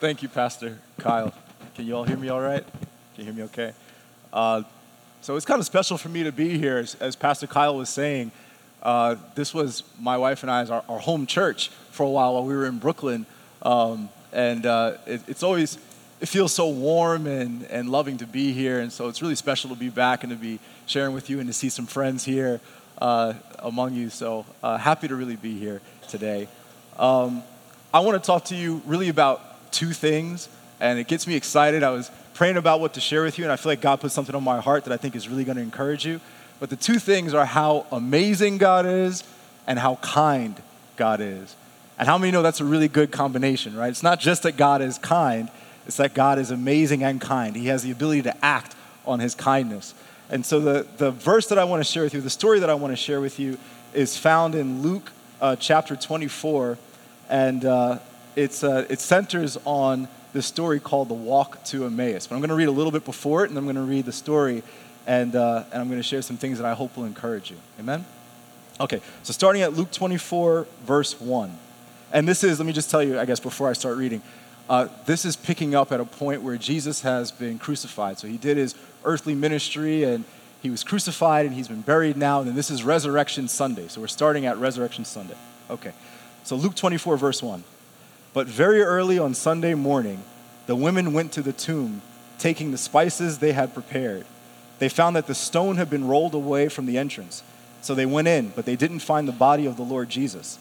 Thank you, Pastor Kyle. Can you all hear me all right? Can you hear me okay? Uh, so it's kind of special for me to be here. As, as Pastor Kyle was saying, uh, this was my wife and I's our, our, home church for a while while we were in Brooklyn. Um, and uh, it, it's always, it feels so warm and, and loving to be here. And so it's really special to be back and to be sharing with you and to see some friends here uh, among you. So uh, happy to really be here today. Um, I want to talk to you really about two things, and it gets me excited. I was praying about what to share with you, and I feel like God put something on my heart that I think is really going to encourage you. But the two things are how amazing God is and how kind God is. And how many know that's a really good combination, right? It's not just that God is kind, it's that God is amazing and kind. He has the ability to act on his kindness. And so the, the verse that I want to share with you, the story that I want to share with you, is found in Luke uh, chapter 24. And uh, it's, uh, it centers on this story called The Walk to Emmaus. But I'm going to read a little bit before it, and I'm going to read the story, and, uh, and I'm going to share some things that I hope will encourage you. Amen? Okay, so starting at Luke 24, verse 1. And this is, let me just tell you, I guess, before I start reading, uh, this is picking up at a point where Jesus has been crucified. So he did his earthly ministry and he was crucified and he's been buried now. And this is Resurrection Sunday. So we're starting at Resurrection Sunday. Okay. So Luke 24, verse 1. But very early on Sunday morning, the women went to the tomb, taking the spices they had prepared. They found that the stone had been rolled away from the entrance. So they went in, but they didn't find the body of the Lord Jesus.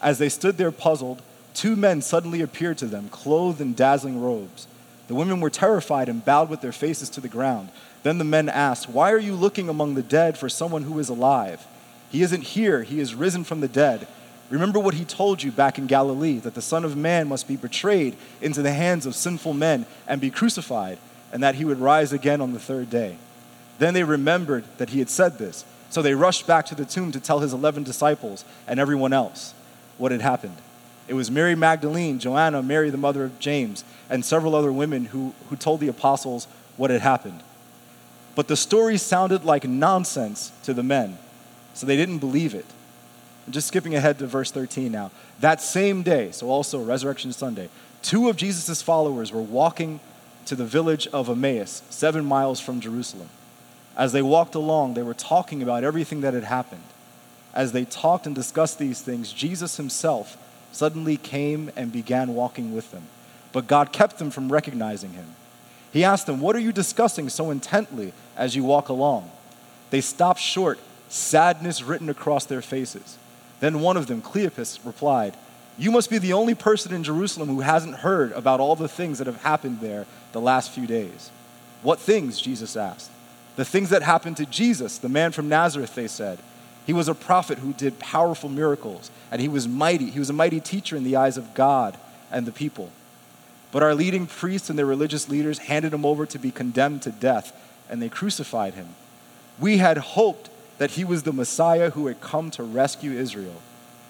As they stood there puzzled, two men suddenly appeared to them, clothed in dazzling robes. The women were terrified and bowed with their faces to the ground. Then the men asked, Why are you looking among the dead for someone who is alive? He isn't here, he is risen from the dead. Remember what he told you back in Galilee that the Son of Man must be betrayed into the hands of sinful men and be crucified, and that he would rise again on the third day. Then they remembered that he had said this. So they rushed back to the tomb to tell his 11 disciples and everyone else what had happened. It was Mary Magdalene, Joanna, Mary, the mother of James, and several other women who, who told the apostles what had happened. But the story sounded like nonsense to the men, so they didn't believe it. Just skipping ahead to verse 13 now. That same day, so also Resurrection Sunday, two of Jesus' followers were walking to the village of Emmaus, seven miles from Jerusalem. As they walked along, they were talking about everything that had happened. As they talked and discussed these things, Jesus himself suddenly came and began walking with them. But God kept them from recognizing him. He asked them, What are you discussing so intently as you walk along? They stopped short, sadness written across their faces. Then one of them, Cleopas, replied, You must be the only person in Jerusalem who hasn't heard about all the things that have happened there the last few days. What things? Jesus asked. The things that happened to Jesus, the man from Nazareth, they said. He was a prophet who did powerful miracles, and he was mighty. He was a mighty teacher in the eyes of God and the people. But our leading priests and their religious leaders handed him over to be condemned to death, and they crucified him. We had hoped that he was the Messiah who had come to rescue Israel.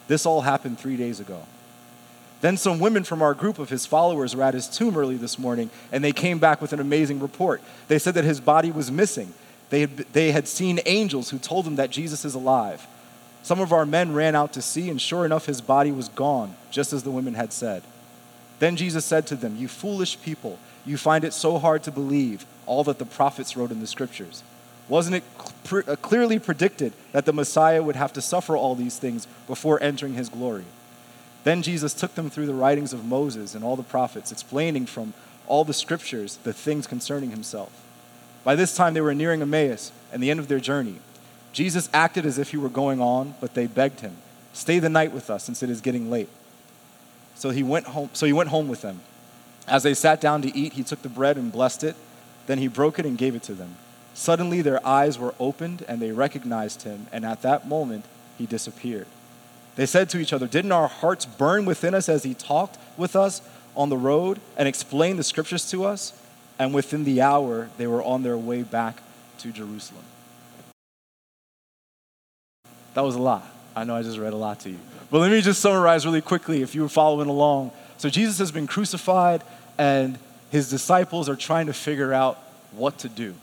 This all happened three days ago. Then some women from our group of his followers were at his tomb early this morning, and they came back with an amazing report. They said that his body was missing they had, they had seen angels who told them that Jesus is alive. Some of our men ran out to see, and sure enough, his body was gone, just as the women had said. Then Jesus said to them, You foolish people, you find it so hard to believe all that the prophets wrote in the scriptures. Wasn't it uh, clearly predicted that the Messiah would have to suffer all these things before entering his glory? Then Jesus took them through the writings of Moses and all the prophets, explaining from all the scriptures the things concerning himself. By this time, they were nearing Emmaus and the end of their journey. Jesus acted as if he were going on, but they begged him, Stay the night with us, since it is getting late. So he went home, so he went home with them. As they sat down to eat, he took the bread and blessed it. Then he broke it and gave it to them. Suddenly their eyes were opened and they recognized him, and at that moment he disappeared. They said to each other, Didn't our hearts burn within us as he talked with us on the road and explained the scriptures to us? and within the hour, they were on their way back to Jerusalem. That was a lot. I know I just read a lot to you. But let me just summarize really quickly if you were following along. So, Jesus has been crucified, and his disciples are trying to figure out what to do.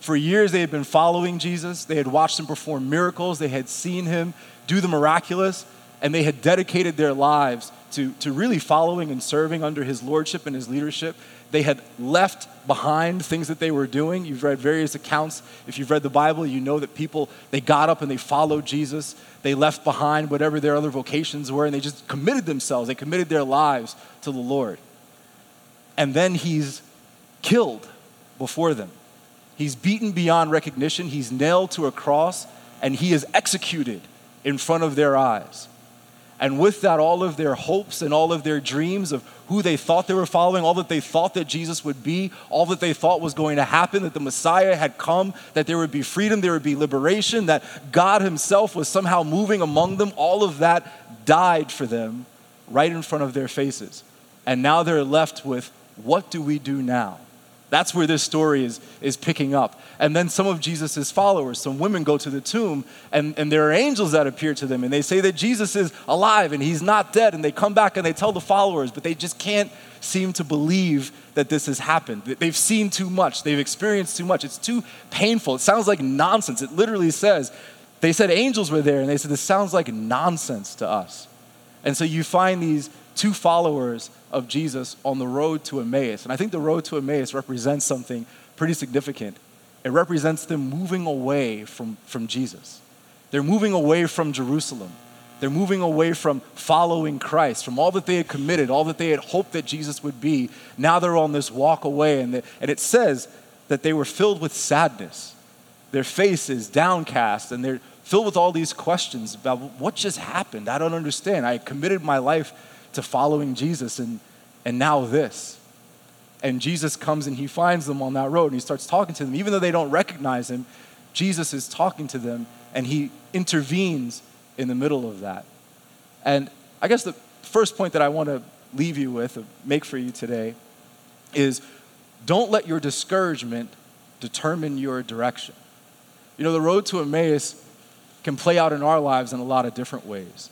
For years, they had been following Jesus. They had watched him perform miracles. They had seen him do the miraculous. and they had dedicated their lives to, to really following and serving under his lordship and his leadership. They had left behind things that they were doing. You've read various accounts. If you've read the Bible, you know that people, they got up and they followed Jesus. They left behind whatever their other vocations were and they just committed themselves. They committed their lives to the Lord. And then he's killed before them. He's beaten beyond recognition. He's nailed to a cross and he is executed in front of their eyes. And with that, all of their hopes and all of their dreams of who they thought they were following, all that they thought that Jesus would be, all that they thought was going to happen, that the Messiah had come, that there would be freedom, there would be liberation, that God Himself was somehow moving among them, all of that died for them right in front of their faces. And now they're left with what do we do now? That's where this story is, is picking up. And then some of Jesus' followers, some women go to the tomb, and, and there are angels that appear to them, and they say that Jesus is alive and he's not dead. And they come back and they tell the followers, but they just can't seem to believe that this has happened. They've seen too much, they've experienced too much. It's too painful. It sounds like nonsense. It literally says, they said angels were there, and they said, this sounds like nonsense to us. And so you find these two followers of Jesus on the road to Emmaus. And I think the road to Emmaus represents something pretty significant. It represents them moving away from, from Jesus. They're moving away from Jerusalem. They're moving away from following Christ, from all that they had committed, all that they had hoped that Jesus would be. Now they're on this walk away. And, and it says that they were filled with sadness. Their faces downcast, and they're filled with all these questions about what just happened. I don't understand. I committed my life to following Jesus, and, and now this. And Jesus comes and he finds them on that road and he starts talking to them. Even though they don't recognize him, Jesus is talking to them and he intervenes in the middle of that. And I guess the first point that I want to leave you with, uh, make for you today, is don't let your discouragement determine your direction. You know, the road to Emmaus can play out in our lives in a lot of different ways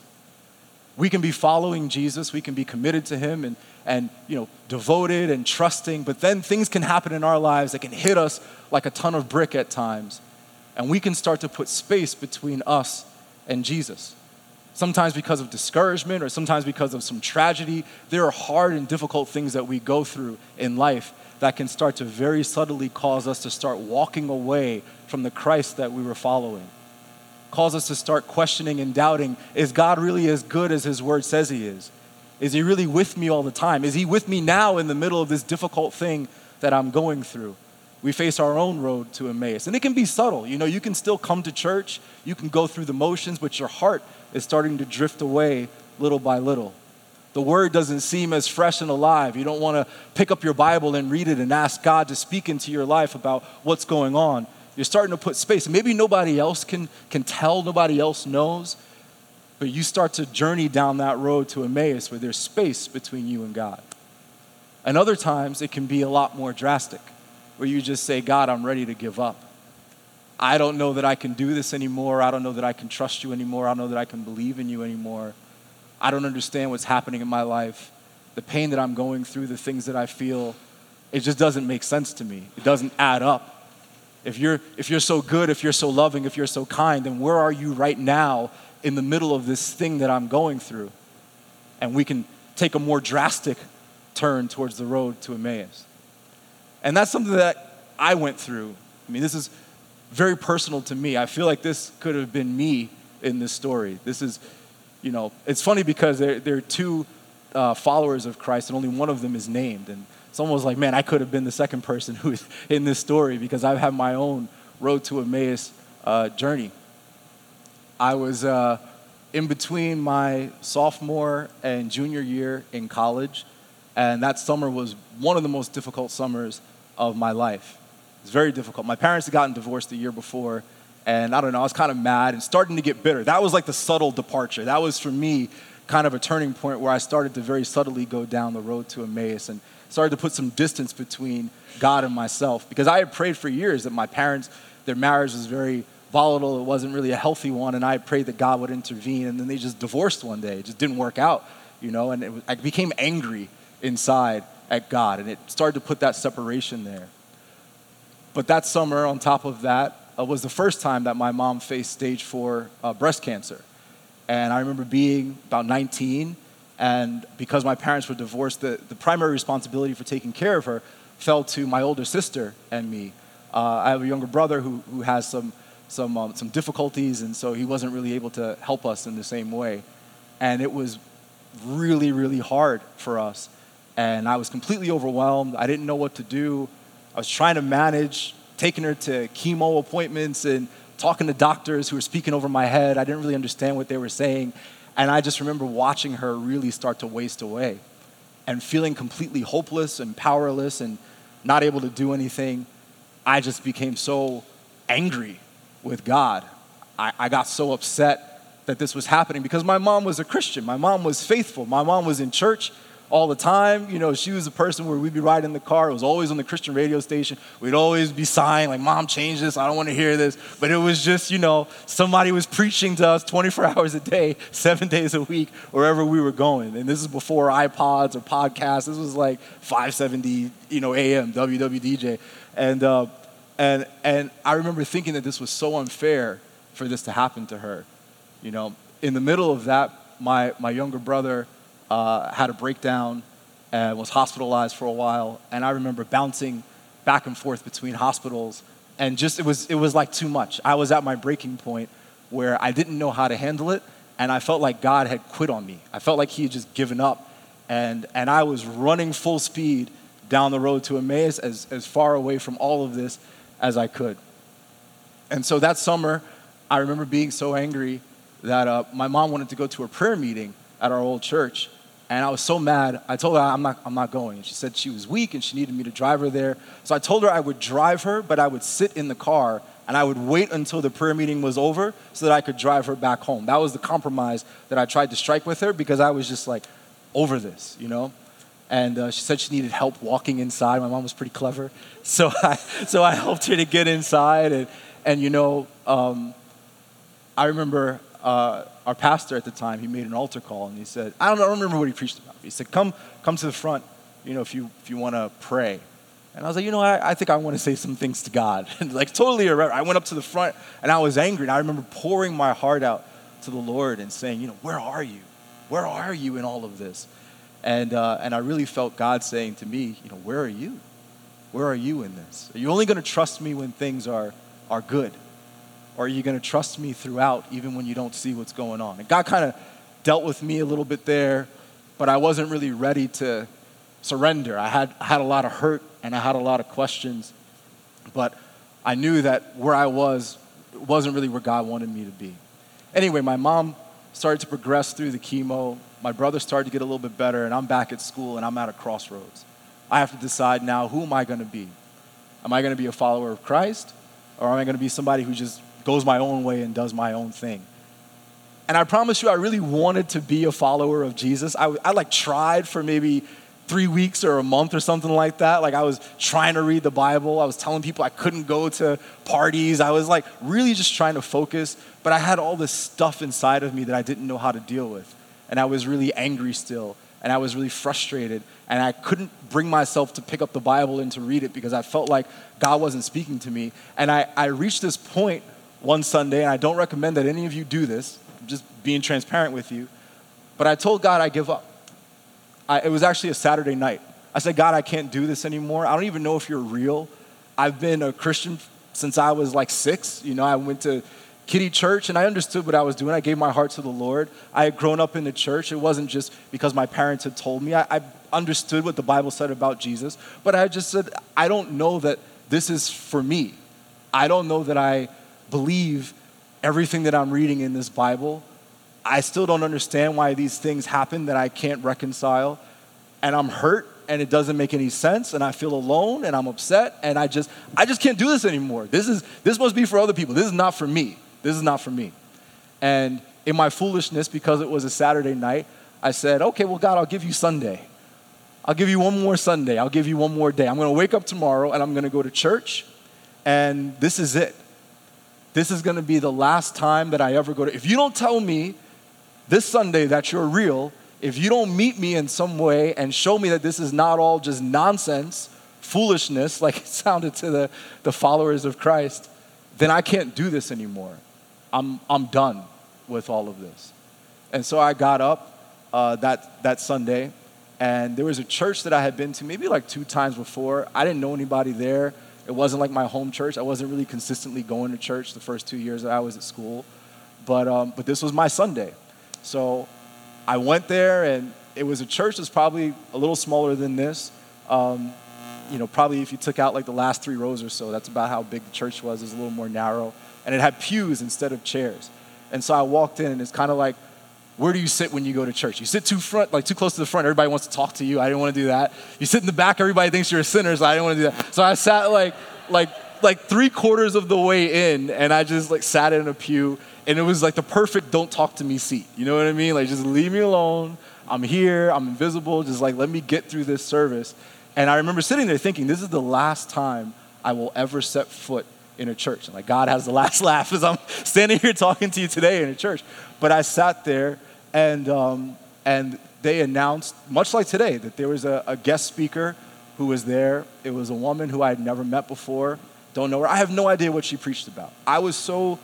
we can be following Jesus, we can be committed to him and, and you know, devoted and trusting, but then things can happen in our lives that can hit us like a ton of brick at times. And we can start to put space between us and Jesus. Sometimes because of discouragement or sometimes because of some tragedy, there are hard and difficult things that we go through in life that can start to very subtly cause us to start walking away from the Christ that we were following calls us to start questioning and doubting is God really as good as His word says He is? Is He really with me all the time? Is He with me now in the middle of this difficult thing that I'm going through? We face our own road to Emmaus. And it can be subtle. You know, you can still come to church, you can go through the motions, but your heart is starting to drift away little by little. The word doesn't seem as fresh and alive. You don't want to pick up your Bible and read it and ask God to speak into your life about what's going on. You're starting to put space. Maybe nobody else can, can tell, nobody else knows, but you start to journey down that road to Emmaus where there's space between you and God. And other times it can be a lot more drastic, where you just say, God, I'm ready to give up. I don't know that I can do this anymore. I don't know that I can trust you anymore. I don't know that I can believe in you anymore. I don't understand what's happening in my life. The pain that I'm going through, the things that I feel, it just doesn't make sense to me. It doesn't add up. If you're, if you're so good, if you're so loving, if you're so kind, then where are you right now in the middle of this thing that I'm going through? And we can take a more drastic turn towards the road to Emmaus. And that's something that I went through. I mean, this is very personal to me. I feel like this could have been me in this story. This is, you know, it's funny because there, there are two uh, followers of Christ, and only one of them is named. And someone almost like, man, I could have been the second person who's in this story because I've had my own road to Emmaus uh, journey. I was uh, in between my sophomore and junior year in college, and that summer was one of the most difficult summers of my life. It was very difficult. My parents had gotten divorced the year before, and I don't know, I was kind of mad and starting to get bitter. That was like the subtle departure. That was for me kind of a turning point where I started to very subtly go down the road to Emmaus. And started to put some distance between God and myself because I had prayed for years that my parents, their marriage was very volatile. It wasn't really a healthy one, and I prayed that God would intervene. And then they just divorced one day. It just didn't work out, you know. And was, I became angry inside at God, and it started to put that separation there. But that summer, on top of that, uh, was the first time that my mom faced stage four uh, breast cancer. And I remember being about 19, and because my parents were divorced, the, the primary responsibility for taking care of her fell to my older sister and me. Uh, I have a younger brother who, who has some, some, um, some difficulties, and so he wasn't really able to help us in the same way. And it was really, really hard for us. And I was completely overwhelmed. I didn't know what to do. I was trying to manage taking her to chemo appointments and talking to doctors who were speaking over my head. I didn't really understand what they were saying. And I just remember watching her really start to waste away and feeling completely hopeless and powerless and not able to do anything. I just became so angry with God. I, I got so upset that this was happening because my mom was a Christian. My mom was faithful. My mom was in church all the time. You know, she was a person where we'd be riding in the car. It was always on the Christian radio station. We'd always be sighing, like, Mom, change this. I don't want to hear this. But it was just, you know, somebody was preaching to us 24 hours a day, seven days a week, wherever we were going. And this is before iPods or podcasts. This was like 570, you know, AM, WWDJ. And, uh, and, and I remember thinking that this was so unfair for this to happen to her. You know, in the middle of that, my, my younger brother, uh, had a breakdown and was hospitalized for a while. And I remember bouncing back and forth between hospitals. And just, it was, it was like too much. I was at my breaking point where I didn't know how to handle it. And I felt like God had quit on me. I felt like He had just given up. And, and I was running full speed down the road to Emmaus as, as far away from all of this as I could. And so that summer, I remember being so angry that uh, my mom wanted to go to a prayer meeting at our old church. And I was so mad. I told her I'm not, I'm not going. She said she was weak and she needed me to drive her there. So I told her I would drive her, but I would sit in the car and I would wait until the prayer meeting was over so that I could drive her back home. That was the compromise that I tried to strike with her because I was just like over this, you know? And uh, she said she needed help walking inside. My mom was pretty clever. So I, so I helped her to get inside. And, and you know, um, I remember uh, our pastor at the time, he made an altar call and he said, I don't, I don't remember what he preached about. He said, come, come to the front, you know, if you, if you want to pray. And I was like, you know, I, I think I want to say some things to God. and like totally irreverent. I went up to the front and I was angry. And I remember pouring my heart out to the Lord and saying, you know, where are you? Where are you in all of this? And, uh, and I really felt God saying to me, you know, where are you? Where are you in this? Are you only going to trust me when things are, are good? Or are you going to trust me throughout, even when you don't see what's going on? And God kind of dealt with me a little bit there, but I wasn't really ready to surrender. I had, I had a lot of hurt and I had a lot of questions, but I knew that where I was wasn't really where God wanted me to be. Anyway, my mom started to progress through the chemo. My brother started to get a little bit better, and I'm back at school and I'm at a crossroads. I have to decide now who am I going to be? Am I going to be a follower of Christ, or am I going to be somebody who just goes my own way and does my own thing. And I promise you, I really wanted to be a follower of Jesus. I, I like tried for maybe three weeks or a month or something like that. Like I was trying to read the Bible. I was telling people I couldn't go to parties. I was like really just trying to focus. But I had all this stuff inside of me that I didn't know how to deal with. And I was really angry still. And I was really frustrated. And I couldn't bring myself to pick up the Bible and to read it because I felt like God wasn't speaking to me. And I, I reached this point one Sunday, and I don't recommend that any of you do this, I'm just being transparent with you, but I told God I give up. I, it was actually a Saturday night. I said, God, I can't do this anymore. I don't even know if you're real. I've been a Christian since I was like six. You know, I went to kiddie church and I understood what I was doing. I gave my heart to the Lord. I had grown up in the church. It wasn't just because my parents had told me. I, I understood what the Bible said about Jesus, but I just said, I don't know that this is for me. I don't know that I believe everything that I'm reading in this Bible. I still don't understand why these things happen that I can't reconcile. And I'm hurt and it doesn't make any sense and I feel alone and I'm upset and I just I just can't do this anymore. This is this must be for other people. This is not for me. This is not for me. And in my foolishness because it was a Saturday night, I said, "Okay, well God, I'll give you Sunday. I'll give you one more Sunday. I'll give you one more day. I'm going to wake up tomorrow and I'm going to go to church and this is it this is going to be the last time that I ever go to. If you don't tell me this Sunday that you're real, if you don't meet me in some way and show me that this is not all just nonsense, foolishness, like it sounded to the, the followers of Christ, then I can't do this anymore. I'm, I'm done with all of this. And so I got up uh, that, that Sunday, and there was a church that I had been to maybe like two times before. I didn't know anybody there. It wasn't like my home church. I wasn't really consistently going to church the first two years that I was at school. But, um, but this was my Sunday. So I went there, and it was a church that's probably a little smaller than this. Um, you know, probably if you took out like the last three rows or so, that's about how big the church was. It was a little more narrow. And it had pews instead of chairs. And so I walked in, and it's kind of like, where do you sit when you go to church? You sit too front, like too close to the front. Everybody wants to talk to you. I didn't want to do that. You sit in the back. Everybody thinks you're a sinner, so I didn't want to do that. So I sat like, like, like three quarters of the way in, and I just like sat in a pew, and it was like the perfect "don't talk to me" seat. You know what I mean? Like just leave me alone. I'm here. I'm invisible. Just like let me get through this service. And I remember sitting there thinking, this is the last time I will ever set foot in a church. And like God has the last laugh as I'm standing here talking to you today in a church. But I sat there and, um, and they announced, much like today, that there was a, a guest speaker who was there. It was a woman who I had never met before, don't know her. I have no idea what she preached about. I was so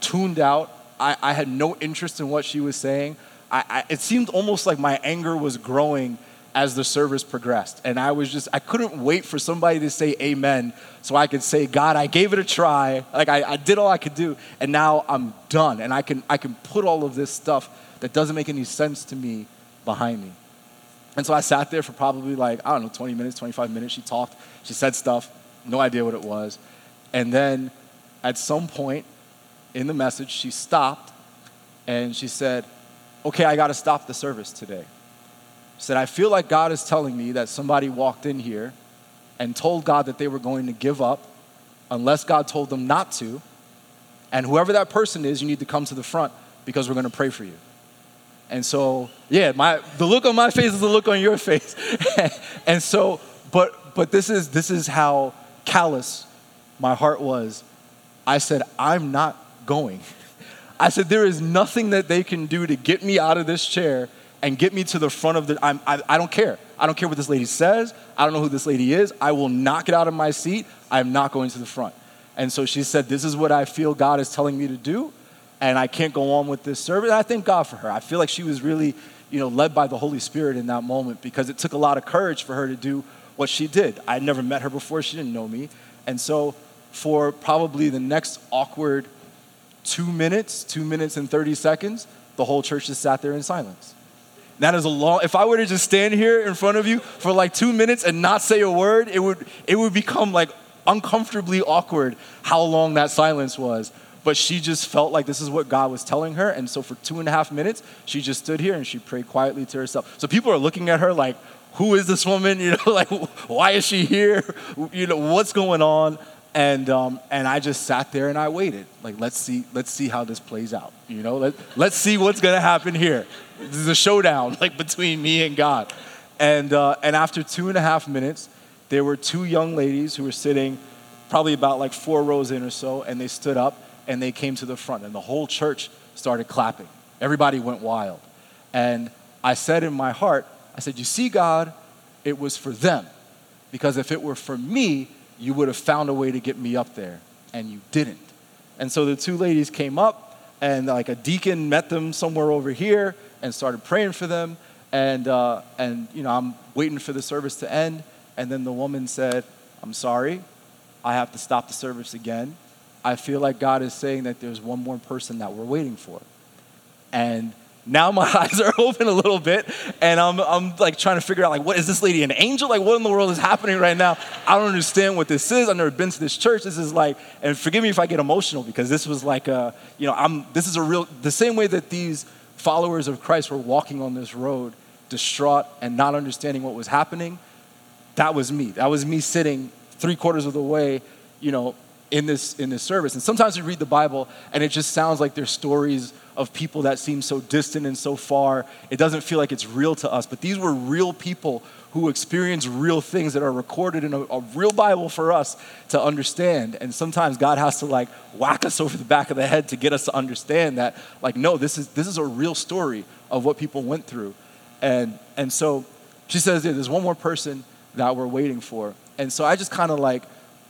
tuned out. I, I had no interest in what she was saying. I, I, it seemed almost like my anger was growing as the service progressed. And I was just, I couldn't wait for somebody to say amen so I could say, God, I gave it a try. Like I, I did all I could do, and now I'm done. And I can, I can put all of this stuff that doesn't make any sense to me behind me. And so I sat there for probably like, I don't know, 20 minutes, 25 minutes. She talked, she said stuff, no idea what it was. And then at some point in the message, she stopped and she said, Okay, I got to stop the service today said, I feel like God is telling me that somebody walked in here and told God that they were going to give up unless God told them not to. And whoever that person is, you need to come to the front because we're going to pray for you. And so, yeah, my, the look on my face is the look on your face. and so, but, but this, is, this is how callous my heart was. I said, I'm not going. I said, there is nothing that they can do to get me out of this chair and get me to the front of the. I'm, I, I don't care. I don't care what this lady says. I don't know who this lady is. I will not get out of my seat. I'm not going to the front. And so she said, This is what I feel God is telling me to do, and I can't go on with this service. And I thank God for her. I feel like she was really, you know, led by the Holy Spirit in that moment because it took a lot of courage for her to do what she did. I had never met her before, she didn't know me. And so for probably the next awkward two minutes, two minutes and 30 seconds, the whole church just sat there in silence. That is a long, if I were to just stand here in front of you for like two minutes and not say a word, it would, it would become like uncomfortably awkward how long that silence was. But she just felt like this is what God was telling her. And so for two and a half minutes, she just stood here and she prayed quietly to herself. So people are looking at her like, who is this woman? You know, like, why is she here? You know, what's going on? And um, and I just sat there and I waited. Like, let's see, let's see how this plays out. You know, let let's see what's gonna happen here. This is a showdown, like between me and God. And uh, and after two and a half minutes, there were two young ladies who were sitting, probably about like four rows in or so, and they stood up and they came to the front, and the whole church started clapping. Everybody went wild, and I said in my heart, I said, "You see, God, it was for them, because if it were for me." You would have found a way to get me up there, and you didn't. And so the two ladies came up, and like a deacon met them somewhere over here and started praying for them. And, uh, and you know, I'm waiting for the service to end. And then the woman said, I'm sorry, I have to stop the service again. I feel like God is saying that there's one more person that we're waiting for. And now my eyes are open a little bit and I'm, I'm like trying to figure out like what is this lady an angel? Like what in the world is happening right now? I don't understand what this is. I've never been to this church. This is like and forgive me if i get emotional because this was like a you know i'm this is a real the same way that these followers of christ were walking on this road distraught and not understanding what was happening that was me. That was me sitting three quarters of the way you know in this in this service and sometimes we read the bible and it just sounds like there's stories of people that seem so distant and so far. It doesn't feel like it's real to us, but these were real people who experienced real things that are recorded in a, a, real Bible for us to understand. And sometimes God has to like whack us over the back of the head to get us to understand that, like, no, this is this is a real story of what people went through. And and so she says, yeah, there's one more person that we're waiting for. And so I just kind of like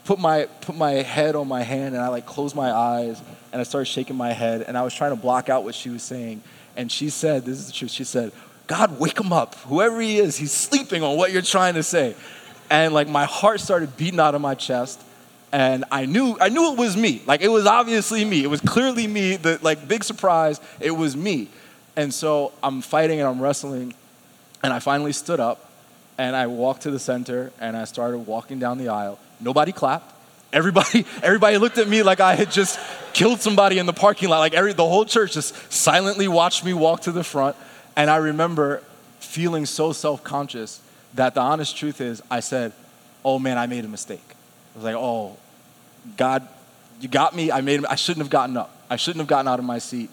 put my put my head on my hand and I like closed my eyes and I started shaking my head and I was trying to block out what she was saying. And she said, This is the truth. She said, God, wake him up. Whoever he is, he's sleeping on what you're trying to say. And like my heart started beating out of my chest. And I knew, I knew it was me. Like it was obviously me. It was clearly me. The like big surprise, it was me. And so I'm fighting and I'm wrestling. And I finally stood up and I walked to the center and I started walking down the aisle. Nobody clapped. Everybody, everybody looked at me like I had just killed somebody in the parking lot. Like every, the whole church just silently watched me walk to the front. And I remember feeling so self conscious that the honest truth is, I said, Oh man, I made a mistake. I was like, Oh, God, you got me. I made. I shouldn't have gotten up. I shouldn't have gotten out of my seat.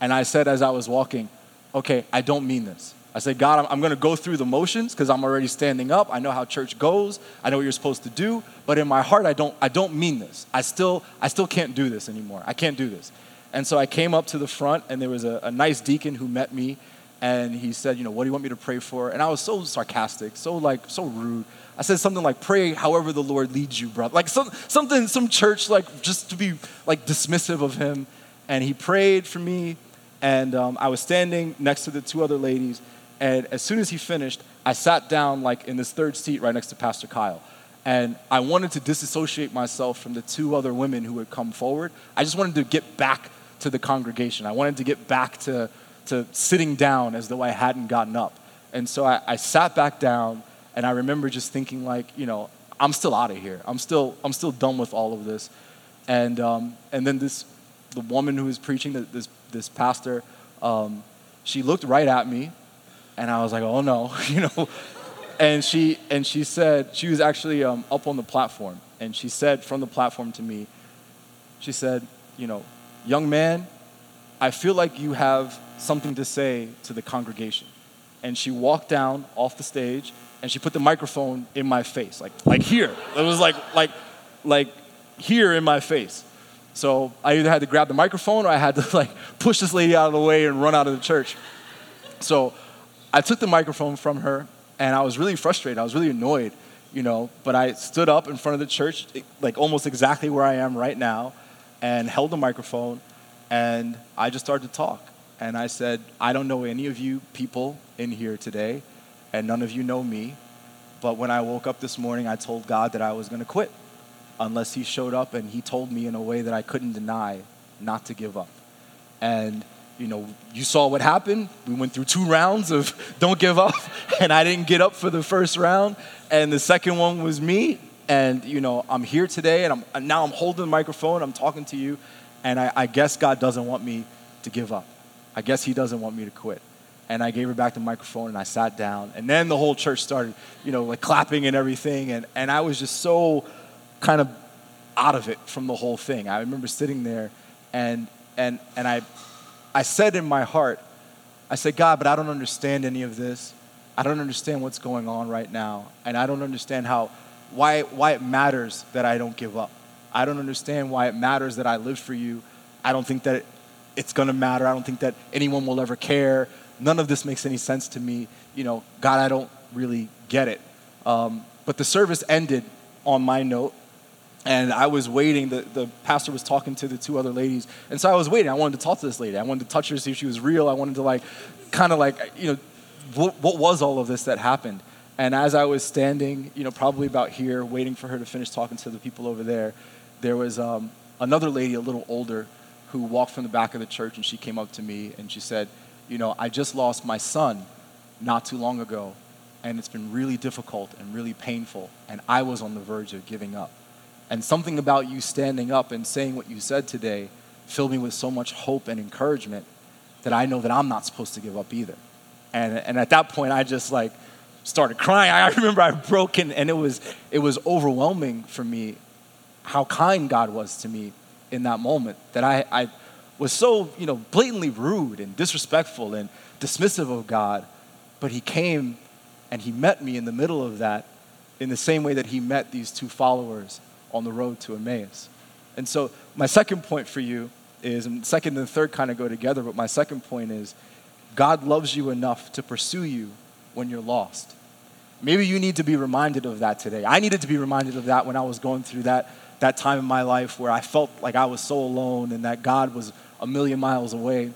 And I said as I was walking, Okay, I don't mean this. I said, God, I'm, I'm going to go through the motions because I'm already standing up. I know how church goes. I know what you're supposed to do. But in my heart, I don't, I don't mean this. I still, I still can't do this anymore. I can't do this. And so I came up to the front, and there was a, a nice deacon who met me and he said, you know, what do you want me to pray for? And I was so sarcastic, so like, so rude. I said something like, pray however the Lord leads you, brother. Like some, something, some church, like just to be like dismissive of him. And he prayed for me, and um, I was standing next to the two other ladies. And as soon as he finished, I sat down like in this third seat right next to Pastor Kyle. And I wanted to disassociate myself from the two other women who had come forward. I just wanted to get back to the congregation. I wanted to get back to to sitting down as though I hadn't gotten up. And so I, I sat back down, and I remember just thinking, like, you know, I'm still out of here. I'm still, I'm still done with all of this. And, um, and then this, the woman who was preaching, this, this pastor, um, she looked right at me, and I was like, oh no, you know. And she, and she said, she was actually um, up on the platform, and she said from the platform to me, she said, you know, young man, I feel like you have something to say to the congregation. And she walked down off the stage and she put the microphone in my face, like, like here. It was like, like, like here in my face. So I either had to grab the microphone or I had to like push this lady out of the way and run out of the church. So I took the microphone from her and I was really frustrated. I was really annoyed, you know, but I stood up in front of the church, like almost exactly where I am right now, and held the microphone and I just started to talk. And I said, I don't know any of you people in here today, and none of you know me. But when I woke up this morning, I told God that I was going to quit unless He showed up and He told me in a way that I couldn't deny not to give up. And, you know, you saw what happened. We went through two rounds of don't give up, and I didn't get up for the first round. And the second one was me. And, you know, I'm here today, and I'm, now I'm holding the microphone, I'm talking to you, and I, I guess God doesn't want me to give up. I guess He doesn't want me to quit. And I gave her back the microphone and I sat down. And then the whole church started, you know, like clapping and everything. And, and I was just so kind of out of it from the whole thing. I remember sitting there and, and, and I, I said in my heart, I said, God, but I don't understand any of this. I don't understand what's going on right now. And I don't understand how, why, why it matters that I don't give up. I don't understand why it matters that I live for you. I don't think that it, it's going to matter. I don't think that anyone will ever care. None of this makes any sense to me. You know, God, I don't really get it. Um, but the service ended on my note, and I was waiting. The, the pastor was talking to the two other ladies, and so I was waiting. I wanted to talk to this lady. I wanted to touch her, see if she was real. I wanted to, like, kind of like, you know, what, what was all of this that happened? And as I was standing, you know, probably about here, waiting for her to finish talking to the people over there, there was um, another lady, a little older, who walked from the back of the church and she came up to me and she said, You know, I just lost my son not too long ago, and it's been really difficult and really painful, and I was on the verge of giving up. And something about you standing up and saying what you said today filled me with so much hope and encouragement that I know that I'm not supposed to give up either. And, and at that point, I just like started crying. I remember I broke in, and it was, it was overwhelming for me how kind God was to me in that moment that I, I was so, you know, blatantly rude and disrespectful and dismissive of God, but He came and He met me in the middle of that in the same way that He met these two followers on the road to Emmaus. And so, my second point for you is, and second and third kind of go together, but my second point is God loves you enough to pursue you when you're lost. Maybe you need to be reminded of that today. I needed to be reminded of that when I was going through that that time in my life where I felt like I was so alone and that God was a million miles away.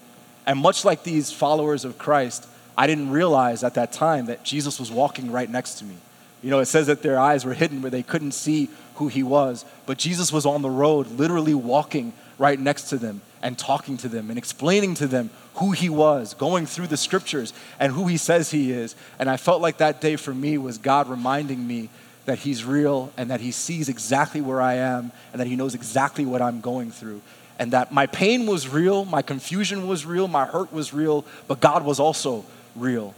And much like these followers of Christ, I didn't realize at that time that Jesus was walking right next to me. You know, it says that their eyes were hidden where they couldn't see who he was, but Jesus was on the road, literally walking right next to them and talking to them and explaining to them who he was, going through the scriptures and who he says he is. And I felt like that day for me was God reminding me that he's real and that he sees exactly where I am and that he knows exactly what I'm going through. And that my pain was real, my confusion was real, my hurt was real, but God was also real.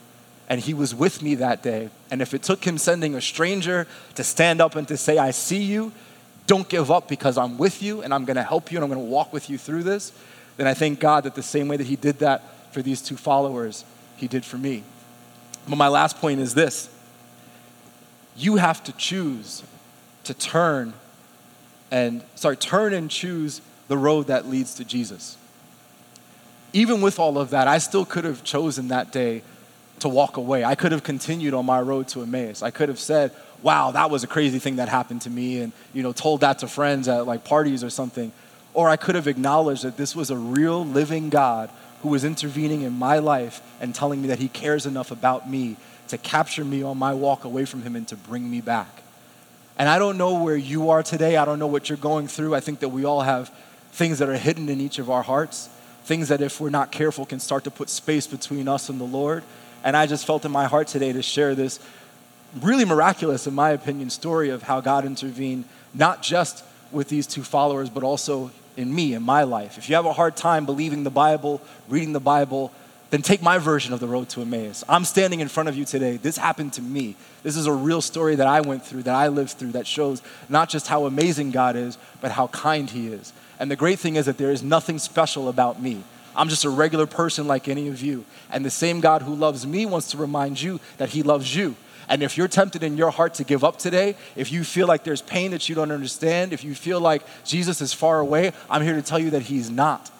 And he was with me that day. And if it took him sending a stranger to stand up and to say, I see you, don't give up because I'm with you and I'm going to help you and I'm going to walk with you through this, then I thank God that the same way that He did that for these two followers, He did for me. But my last point is this you have to choose to turn and, sorry, turn and choose the road that leads to Jesus. Even with all of that, I still could have chosen that day to walk away. I could have continued on my road to Emmaus. I could have said, wow, that was a crazy thing that happened to me, and you know, told that to friends at like parties or something. Or I could have acknowledged that this was a real living God who was intervening in my life and telling me that he cares enough about me to capture me on my walk away from him and to bring me back. And I don't know where you are today. I don't know what you're going through. I think that we all have things that are hidden in each of our hearts, things that, if we're not careful, can start to put space between us and the Lord. And I just felt in my heart today to share this really miraculous, in my opinion, story of how God intervened, not just with these two followers, but also in me, in my life. If you have a hard time believing the Bible, reading the Bible, then take my version of the road to Emmaus. I'm standing in front of you today. This happened to me. This is a real story that I went through, that I lived through, that shows not just how amazing God is, but how kind He is. And the great thing is that there is nothing special about me. I'm just a regular person like any of you. And the same God who loves me wants to remind you that He loves you. And if you're tempted in your heart to give up today, if you feel like there's pain that you don't understand, if you feel like Jesus is far away, I'm here to tell you that He's not.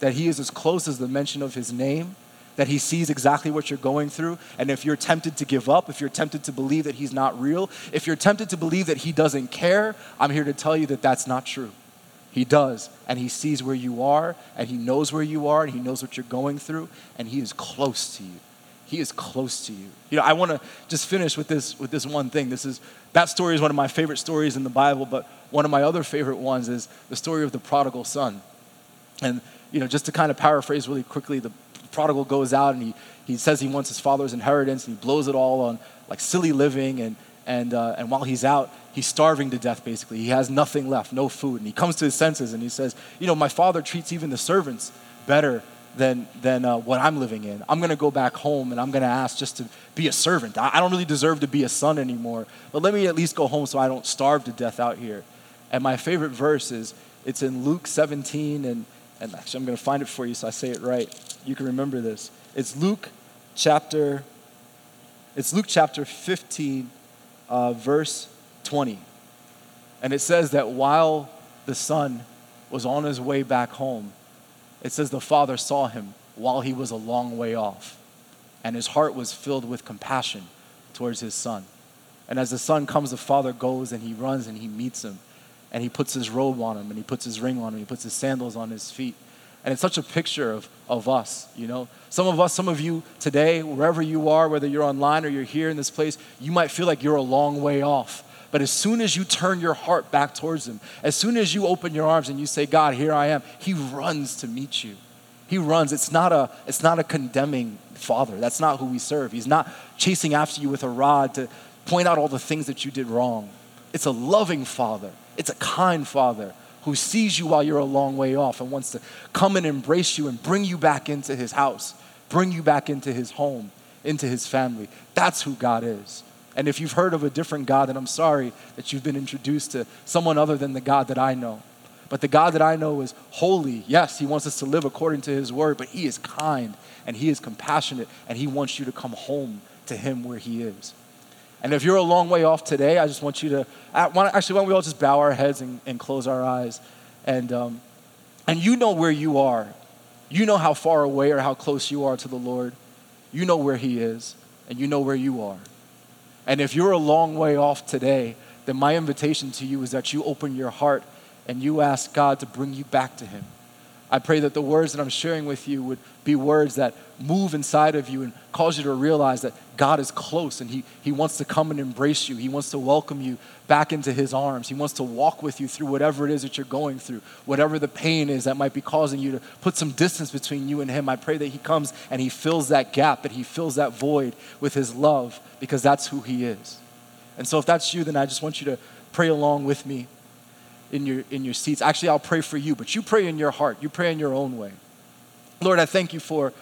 That He is as close as the mention of His name, that He sees exactly what you're going through. And if you're tempted to give up, if you're tempted to believe that He's not real, if you're tempted to believe that He doesn't care, I'm here to tell you that that's not true. He does. And He sees where you are, and He knows where you are, and He knows what you're going through, and He is close to you. He is close to you. You know, I want to just finish with this with this one thing. This is that story is one of my favorite stories in the Bible, but one of my other favorite ones is the story of the prodigal son. And you know, just to kind of paraphrase really quickly, the prodigal goes out and he, he says he wants his father's inheritance and he blows it all on like silly living and and uh, and while he's out, he's starving to death basically. He has nothing left, no food, and he comes to his senses and he says, you know, my father treats even the servants better than, than uh, what I'm living in. I'm going to go back home and I'm going to ask just to be a servant. I, I don't really deserve to be a son anymore, but let me at least go home so I don't starve to death out here. And my favorite verse is it's in Luke 17, and, and actually I'm going to find it for you so I say it right. You can remember this. It's Luke chapter, it's Luke chapter 15, uh, verse 20. And it says that while the son was on his way back home, it says the father saw him while he was a long way off, and his heart was filled with compassion towards his son. And as the son comes, the father goes and he runs and he meets him, and he puts his robe on him, and he puts his ring on him, he puts his sandals on his feet. And it's such a picture of, of us, you know. Some of us, some of you today, wherever you are, whether you're online or you're here in this place, you might feel like you're a long way off. But as soon as you turn your heart back towards Him, as soon as you open your arms and you say, God, here I am, He runs to meet you. He runs. It's not a, it's not a condemning father. That's not who we serve. He's not chasing after you with a rod to point out all the things that you did wrong. It's a loving father, it's a kind father who sees you while you're a long way off and wants to come and embrace you and bring you back into his house, bring you back into his home, into his family. That's who God is. And if you've heard of a different God, then I'm sorry that you've been introduced to someone other than the God that I know. But the God that I know is holy. Yes, He wants us to live according to His word, but He is kind and He is compassionate and He wants you to come home to Him where He is. And if you're a long way off today, I just want you to, actually, why don't we all just bow our heads and, and close our eyes? And, um, and you know where you are. You know how far away or how close you are to the Lord. You know where He is, and you know where you are. And if you're a long way off today, then my invitation to you is that you open your heart and you ask God to bring you back to Him. I pray that the words that I'm sharing with you would be words that move inside of you and cause you to realize that God is close and he, he wants to come and embrace you. He wants to welcome you back into His arms. He wants to walk with you through whatever it is that you're going through, whatever the pain is that might be causing you to put some distance between you and Him. I pray that He comes and He fills that gap, that He fills that void with His love because that's who He is. And so if that's you, then I just want you to pray along with me in your, in your seats. Actually, I'll pray for you, but you pray in your heart. You pray in your own way. Lord, I thank you for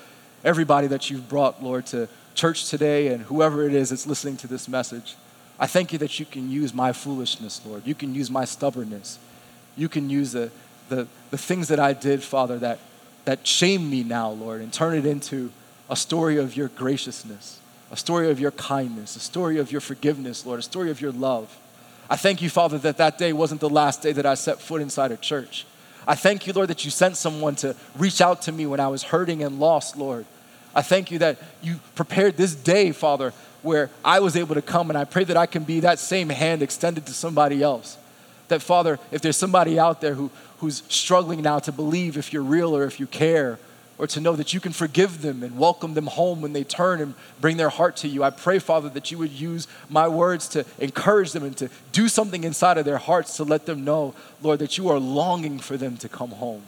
everybody that you've brought, Lord, to church today and whoever it is that's listening to this message. I thank you that you can use my foolishness, Lord. You can use my stubbornness. You can use the, the, the things that I did, Father, that, that shame me now, Lord, and turn it into a story of your graciousness, a story of your kindness, a story of your forgiveness, Lord, a story of your love. I thank you, Father, that that day wasn't the last day that I set foot inside a church. I thank you, Lord, that you sent someone to reach out to me when I was hurting and lost, Lord. I thank you that you prepared this day, Father, where I was able to come, and I pray that I can be that same hand extended to somebody else. That, Father, if there's somebody out there who, who's struggling now to believe if you're real or if you care, or to know that you can forgive them and welcome them home when they turn and bring their heart to you. I pray, Father, that you would use my words to encourage them and to do something inside of their hearts to let them know, Lord, that you are longing for them to come home.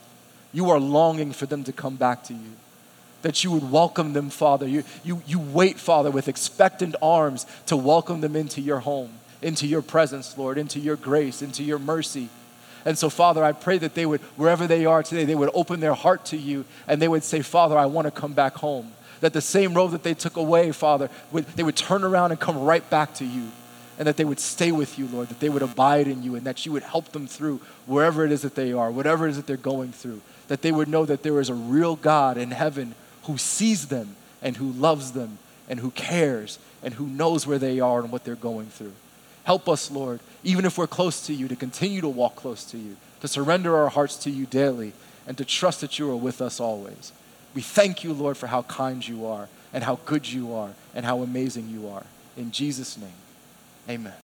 You are longing for them to come back to you. That you would welcome them, Father. You, you, you wait, Father, with expectant arms to welcome them into your home, into your presence, Lord, into your grace, into your mercy. And so, Father, I pray that they would, wherever they are today, they would open their heart to you and they would say, Father, I want to come back home. That the same road that they took away, Father, would, they would turn around and come right back to you. And that they would stay with you, Lord, that they would abide in you, and that you would help them through wherever it is that they are, whatever it is that they're going through. That they would know that there is a real God in heaven who sees them and who loves them and who cares and who knows where they are and what they're going through. Help us, Lord, even if we're close to you, to continue to walk close to you, to surrender our hearts to you daily, and to trust that you are with us always. We thank you, Lord, for how kind you are, and how good you are, and how amazing you are. In Jesus' name, amen.